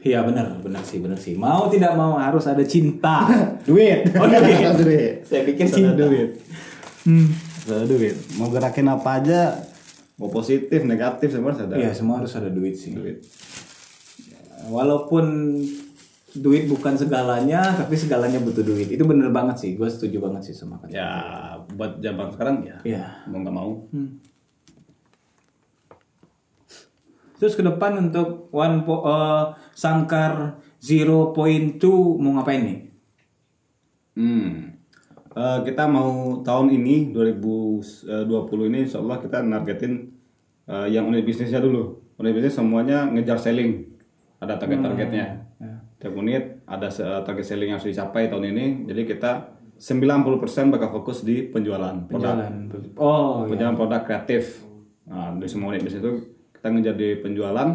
Iya benar, benar sih, benar sih. Mau tidak mau harus ada cinta. duit. Oh, duit. duit. Saya pikir cinta. duit. Hmm. Ada duit. Mau gerakin apa aja, mau positif, negatif semua harus ada. Iya, semua harus ada duit sih. Duit. Walaupun duit bukan segalanya, tapi segalanya butuh duit. Itu bener banget sih. Gue setuju banget sih sama kata. Ya, buat zaman sekarang ya. Iya. Mau nggak mau. Hmm. Terus ke depan untuk one po- eh, sangkar 0.2 mau ngapain nih? Hmm. Eh, kita mau tahun ini 2020 ini insya Allah kita nargetin eh, yang unit bisnisnya dulu. Unit bisnis semuanya ngejar selling. Ada target-targetnya. Ya. Tiap unit ada eh, target selling yang harus dicapai tahun ini. Jadi kita 90% bakal fokus di penjualan produk. Jalan. Oh, iya. Penjualan produk kreatif. Nah, dari semua unit bisnis itu kita ngejar di penjualan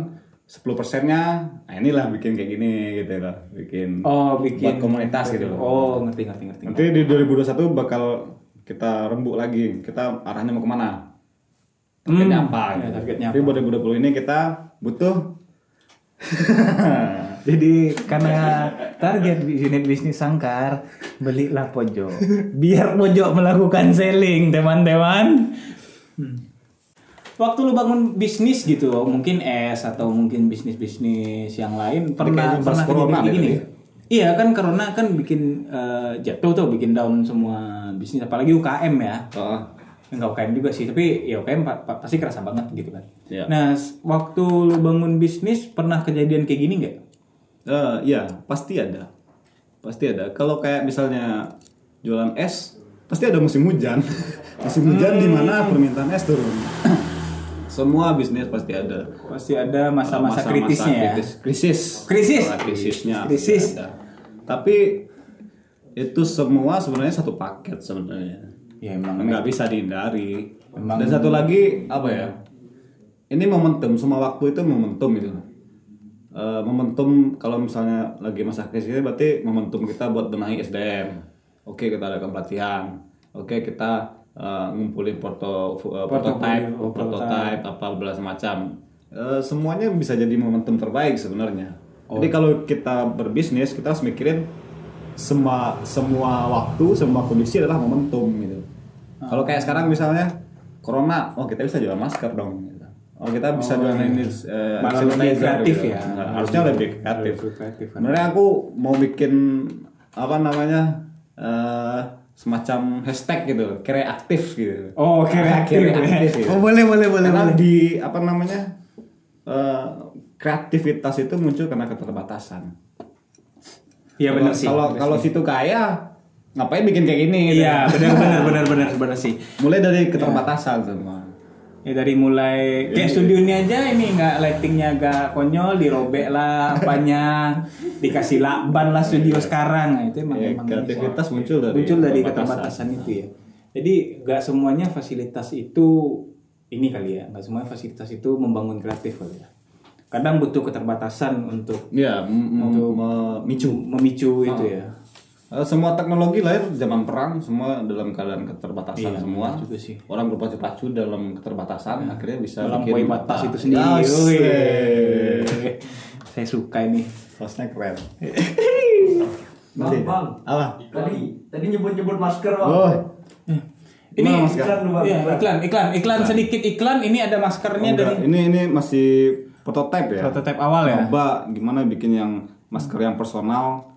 10 persennya, nah inilah bikin kayak gini gitu lah, bikin Oh, bikin buat komunitas gitu loh. Oh, ngerti ngerti ngerti. Nanti di 2021 bakal kita rembuk lagi. Kita arahnya mau ke mana? Targetnya Hmm, apa? ya, gitu. targetnya Tapi 2020 ini kita butuh Jadi karena target unit bisnis Sangkar belilah pojok. Biar pojok melakukan selling, teman-teman. Hmm. Waktu lu bangun bisnis gitu, mungkin es atau mungkin bisnis-bisnis yang lain pernah pernah corona kejadian deh gini. tadi. Iya kan corona kan bikin eh, jatuh tuh, bikin down semua bisnis apalagi UKM ya. Oh, Enggak UKM juga sih, tapi ya UKM pa- pa- pasti kerasa banget gitu kan. Iya. Nah, waktu lu bangun bisnis pernah kejadian kayak gini nggak? eh, iya, pasti ada. Pasti ada. Kalau kayak misalnya jualan es, pasti ada musim hujan. musim hujan di mana permintaan es turun. Semua bisnis pasti ada. Pasti ada masa-masa kritisnya ya. kritis. Krisis. Krisis? Masa krisisnya. Krisis. ada. Tapi itu semua sebenarnya satu paket sebenarnya. Ya emang nggak bisa dihindari. Memang- Dan satu lagi apa ya? Ini momentum, semua waktu itu momentum gitu. eh, momentum kalau misalnya lagi masa krisis berarti momentum kita buat benahi SDM. Oke kita ada pelatihan. Oke kita eh, ngumpulin foto eh, prototype, oh, prototype apa bela semacam. Eh, semuanya bisa jadi momentum terbaik sebenarnya. Jadi kalau kita berbisnis kita harus mikirin semua semua waktu, semua kondisi adalah momentum gitu. Kalau kayak sekarang misalnya corona, oh kita bisa jual masker dong. gitu. Oh kita bisa jual ini eh, Malah lebih sanitizer kreatif gitu. ya. Nah, harusnya lebih kreatif. Lebih kreatif. Sebenarnya aku mau bikin apa namanya eh, semacam hashtag gitu, kreatif gitu. Oh, kreatif. Kreatif, ya. gitu. Oh, boleh, boleh, boleh, Karena boleh. di apa namanya eh, kreativitas itu muncul karena keterbatasan. Iya benar sih. Kalau kalau situ kaya, ngapain bikin kayak gini? gitu. Iya, benar benar benar benar benar sih. Mulai dari keterbatasan semua. Ya dari mulai kayak studio ini aja ini nggak lightingnya agak konyol, dirobek lah apanya, dikasih lakban lah studio sekarang. Nah, itu emang, Ya, emang kreativitas muncul dari muncul dari keterbatasan. itu ya. Jadi nggak semuanya fasilitas itu ini kali ya, nggak semuanya fasilitas itu membangun kreatif kali ya. Kadang butuh keterbatasan untuk Ya, m- memicu. memicu itu ya. Eh, semua teknologi lahir zaman perang, semua dalam keadaan keterbatasan Iya, semua. juga sih. Orang berpacu-pacu dalam keterbatasan, akhirnya bisa Melampaui bikin batas itu Ah, sendiri. yes, eh. Saya suka ini. Hostnya keren. Bang, bang. Apa? Tadi tadi nyebut-nyebut masker bang. Oh, Ini Gimana, Mas? iklan bang. Iya, iklan. iklan, iklan, iklan sedikit iklan. Ini ada maskernya enggak. dari ini ini masih prototipe ya. prototipe awal ya. Coba gimana bikin yang masker yang personal.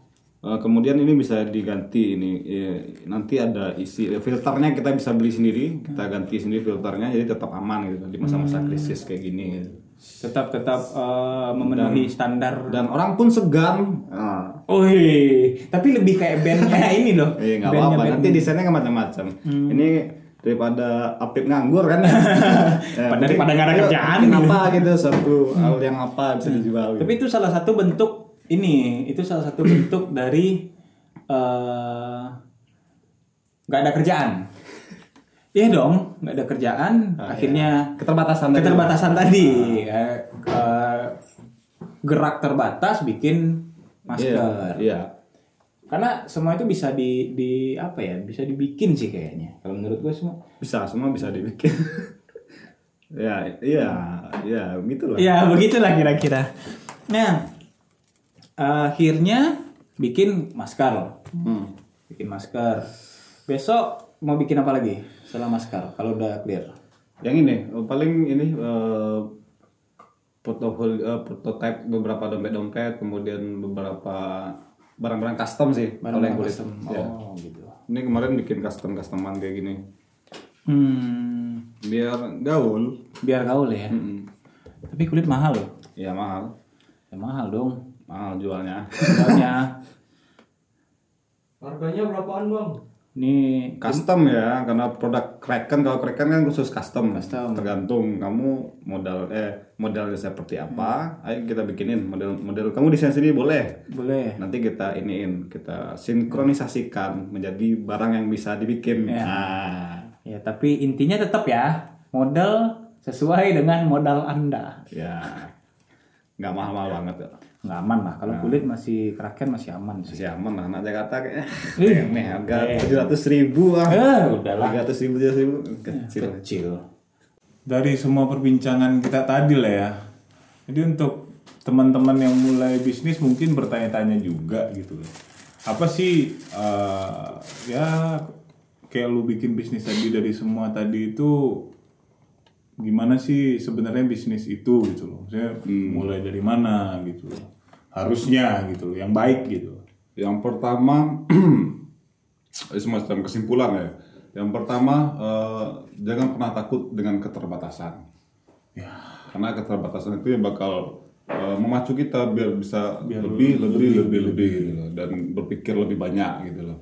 Eh, kemudian ini bisa diganti ini eh, nanti ada isi eh, filternya kita bisa beli sendiri kita ganti sendiri filternya jadi tetap aman gitu di masa-masa Hmm. krisis kayak gini gitu. Tetap tetap eh, memenuhi standar. dan orang pun segan Ah. Wih, tapi lebih kayak bandnya ini loh. Iya nggak apa-apa. Nanti desainnya macam-macam. Ini daripada Apip nganggur kan. ya, Pada- daripada nggak ada kerjaan. bikin apa gitu satu hal yang apa bisa dijual. Tapi itu salah satu bentuk ini, itu salah satu bentuk dari eh, nggak ada kerjaan. Iya dong, nggak ada kerjaan. akhirnya Keterbatasan tadi. keterbatasan tadi, eh, eh, gerak terbatas bikin masker. Iya. Iya. Karena semua itu bisa di, di apa ya? Bisa dibikin sih kayaknya. Kalau menurut gue semua. Bisa semua bisa dibikin. ya, iya, iya, gitulah. Ya begitulah kira-kira. Nah, akhirnya bikin masker. Hmm. Bikin masker. Besok mau bikin apa lagi setelah masker? Kalau udah clear. Yang ini eh, paling ini eh, portofolio eh, prototype beberapa dompet-dompet, kemudian beberapa barang-barang custom sih kalau yang kulit. custom. Ya. Oh gitu. Ini kemarin bikin custom customan kayak gini. Hmm, Biar gaul. biar gaul ya. Mm-mm. Tapi kulit mahal loh. Ya mahal. Ya mahal dong. Mahal jualnya. Harganya. Harganya berapaan bang? Ini Custom ya, karena produk Kraken kalau Kraken kan khusus custom. Custom. Tergantung kamu modal eh modelnya seperti apa, ayo kita bikinin model model kamu desain sendiri boleh. boleh. Nanti kita iniin, kita sinkronisasikan menjadi barang yang bisa dibikin. Ya. Nah, Ya, tapi intinya tetap ya modal sesuai dengan modal Anda. ya nggak mahal-mahal banget ya. Nggak aman lah. Kalau kulit masih keraken masih aman sih. Masih aman lah, anak Jakarta kayaknya. Nih harga Eh. tujuh ratus ribu ah. Eh, udahlah. Tiga ratus ribu, tujuh ribu kecil. Kecil. Dari semua perbincangan kita tadi lah ya. Jadi untuk teman-teman yang mulai bisnis mungkin bertanya-tanya juga gitu loh. Apa sih eh, ya kayak lu bikin bisnis tadi dari semua tadi itu gimana sih sebenarnya bisnis itu gitu loh. Maksudnya mulai dari mana gitu loh. Harusnya gitu loh, yang baik gitu. Yang pertama, semacam kesimpulan ya. Yang pertama, eh, jangan pernah takut dengan keterbatasan. Karena keterbatasan itu yang bakal eh, memacu kita biar bisa lebih, lebih, lebih, lebih, gitu loh. dan berpikir lebih banyak gitu loh.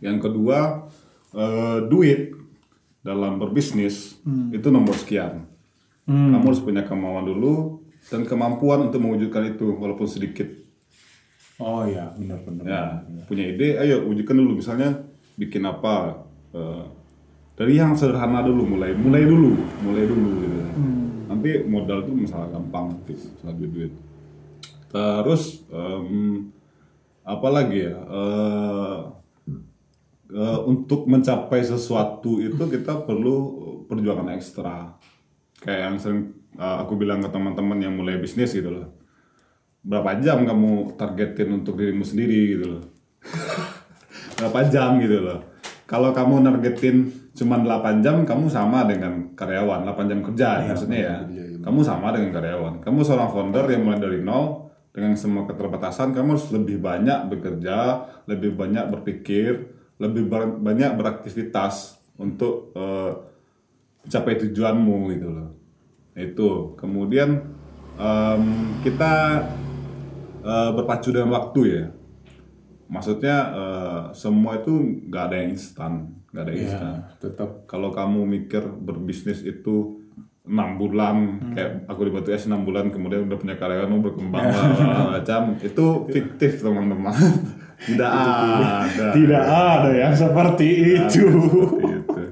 Yang kedua, eh, duit dalam berbisnis itu nomor sekian. Kamu harus punya kemauan dulu dan kemampuan untuk mewujudkan itu walaupun sedikit. Oh ya, benar-benar. Ya, punya ide, ayo wujudkan dulu. Misalnya bikin apa? eh, dari yang sederhana dulu, mulai, mulai dulu, mulai dulu. Gitu. Nanti modal itu masalah gampang, nanti masalah duit. Terus em, apa lagi ya? Eh, eh, untuk mencapai sesuatu itu kita perlu perjuangan ekstra. Kayak yang sering eh, aku bilang ke teman-teman yang mulai bisnis gitu loh. Berapa jam kamu targetin untuk dirimu sendiri gitu loh. berapa jam gitu loh. Kalau kamu nargetin cuma 8 jam, kamu sama dengan karyawan, 8 jam kerja maksudnya ya. Kamu sama dengan karyawan. Kamu seorang founder yang mulai dari nol dengan semua keterbatasan, kamu harus lebih banyak bekerja, lebih banyak berpikir, lebih ber- banyak beraktivitas untuk eh, mencapai tujuanmu gitu loh. Itu. Kemudian em, kita eh, berpacu dengan waktu ya maksudnya eh, semua itu nggak ada yang instan nggak ada yang instan tetap kalau kamu mikir berbisnis itu enam bulan kayak aku di Batu Es enam bulan kemudian udah punya karyawan mau berkembang bla, macam itu fiktif teman-teman tidak ada tidak ada yang seperti itu. Seperti itu.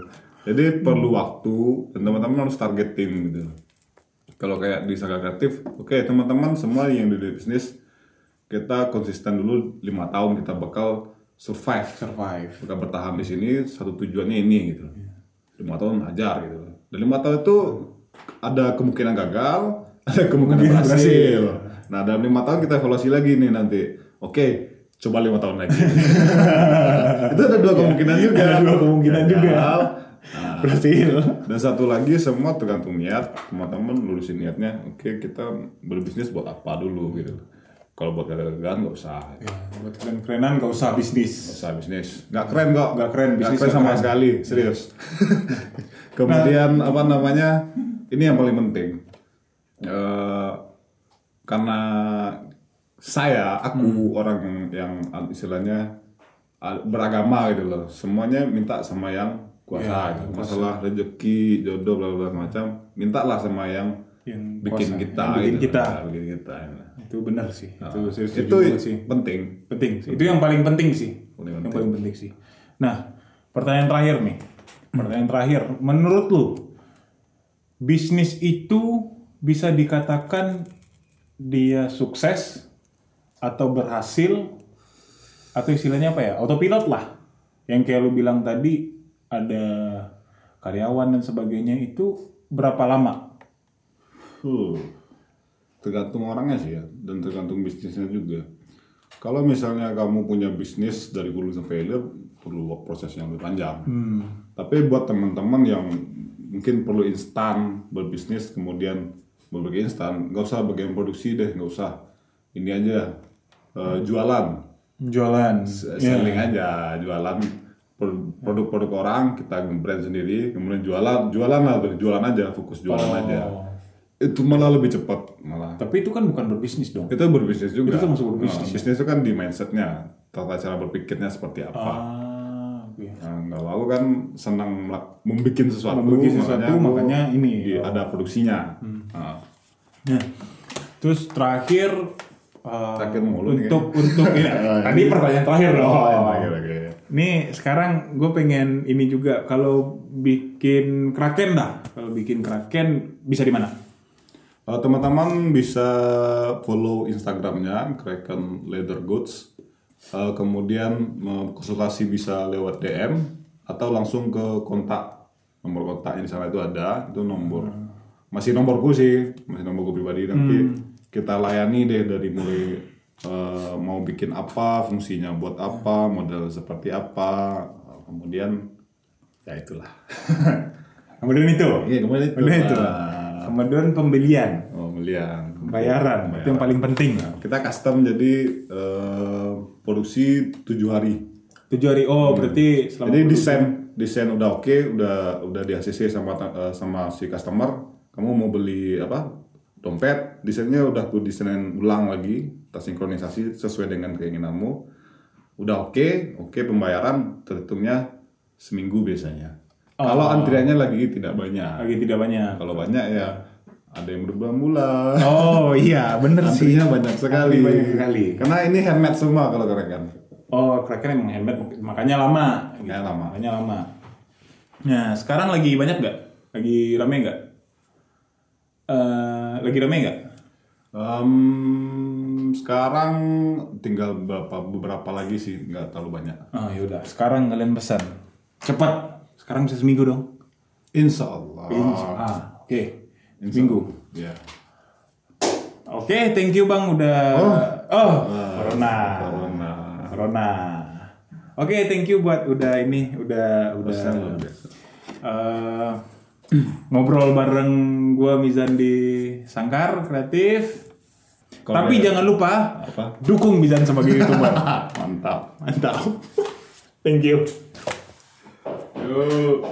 Jadi perlu waktu dan teman-teman harus targeting gitu. Kalau kayak di Saga Kreatif, oke teman-teman semua yang di bisnis kita konsisten dulu lima tahun kita bakal survive, Survive. bakal bertahan di sini satu tujuannya ini gitu. Lima tahun ajar gitu. Dan lima tahun itu ada kemungkinan gagal, ada kemungkinan berhasil. Nah dalam lima tahun kita evaluasi lagi nih nanti. Oke, coba lima tahun lagi. itu ada dua kemungkinan juga. Ada dua kemungkinan juga. Nah, Berhasil. dan satu lagi semua tergantung niat. Teman-teman lurusin niatnya. Oke, kita berbisnis buat apa dulu gitu. Kalau buat gagal-gagalan nggak usah. Ya, buat keren-kerenan gak usah bisnis. Nggak usah bisnis. Nggak keren kok. Nggak keren, Nggak bisnis keren nggak sama keren. sekali. Serius. Kemudian apa namanya? Ini yang paling penting. Eh, karena saya, aku orang yang istilahnya ah, beragama gitu loh. Semuanya minta sama yang kuasa. gitu. Masalah rezeki, jodoh, bla bla macam. Mintalah sama yang Yang bikin kuasa, kita. yang bikin gitu. kita. Nah, bikin kita. Itu benar sih. itu saya Itu sih. penting. Penting. sih. Itu yang paling penting sih. Paling Yang penting. paling penting sih. Nah, pertanyaan terakhir nih. Pertanyaan terakhir, menurut lu bisnis itu bisa dikatakan dia sukses atau berhasil atau istilahnya apa ya? Autopilot lah. Yang kayak lu bilang tadi ada karyawan dan sebagainya itu berapa lama? Huh. Tergantung orangnya sih ya, dan tergantung bisnisnya juga. Kalau misalnya kamu punya bisnis dari hulu sampai hilir, perlu proses yang lebih panjang. Tapi buat teman-teman yang mungkin perlu instan berbisnis, kemudian berbagi instan, nggak usah bagian produksi deh, nggak usah. Ini aja eh, jualan, Jualan. selling aja, jualan produk-produk orang kita brand sendiri, kemudian jualan, jualan lah, jualan aja, fokus jualan aja. Itu malah lebih cepat malah. Tapi itu kan bukan berbisnis dong. Itu berbisnis juga. Itu termasuk berbisnis Nah, bisnis itu kan di mindsetnya, tata cara berpikirnya seperti apa. Ah, oke. Nah, kalau aku kan senang membuat sesuatu, Membuat sesuatu, aku makanya ini. di- ada produksinya. Nah, Nah, terus terakhir uh, Terakhir mulu nih untuk untuk ini tadi pertanyaan terakhir dong. oh, oke, oke. Nih sekarang gue pengen ini juga kalau bikin kraken dah. Kalau bikin kraken bisa di mana? Uh, teman-teman bisa follow Instagramnya Kraken Leather Goods. Uh, kemudian uh, konsultasi bisa lewat DM atau langsung ke kontak nomor kontaknya di sana itu ada itu nomor masih nomorku sih masih nomorku pribadi nanti kita layani deh dari mulai uh, mau bikin apa fungsinya buat apa model seperti apa uh, kemudian ya itulah Kemudian itu. Iya, kemudian itu. Kemudian itu. Ah. Kemudian pembelian, oh melihat bayaran, itu yang paling penting. kita custom jadi eh, produksi tujuh hari Tujuh hari. Oh, berarti selama jadi desain desain udah oke udah udah di ACC sama eh, sama si customer kamu mau beli apa dompet desainnya udah aku desainin ulang lagi tersinkronisasi sesuai dengan keinginanmu udah oke oke pembayaran terhitungnya seminggu biasanya kalau antriannya lagi tidak banyak lagi tidak banyak. kalau banyak ya ada yang berbulan-bulan Oh iya, bener sih. Antrinya banyak sekali. Antri banyak sekali. Karena ini handmade semua kalau kan. Oh, kraken emang handmade, makanya lama. Ya, lama. Makanya lama. Nah, sekarang lagi banyak nggak? Lagi rame nggak? Eh, lagi rame nggak? Em, sekarang tinggal beberapa beberapa lagi sih, nggak terlalu banyak. Ah yaudah, sekarang kalian pesan. Cepat. Sekarang bisa seminggu dong. Insya Allah. Ah, oke. Seminggu. Ya. Oke, thank you Bang udah Oh, Corona. Corona. Corona. Oke, thank you buat udah ini, udah udah Pesan eh, ngobrol bareng gua Mizan di Sangkar Kreatif. Kalau Tapi jangan lupa Apa? dukung Mizan sebagai YouTuber. Mantap. Mantap. Thank you. Yuk.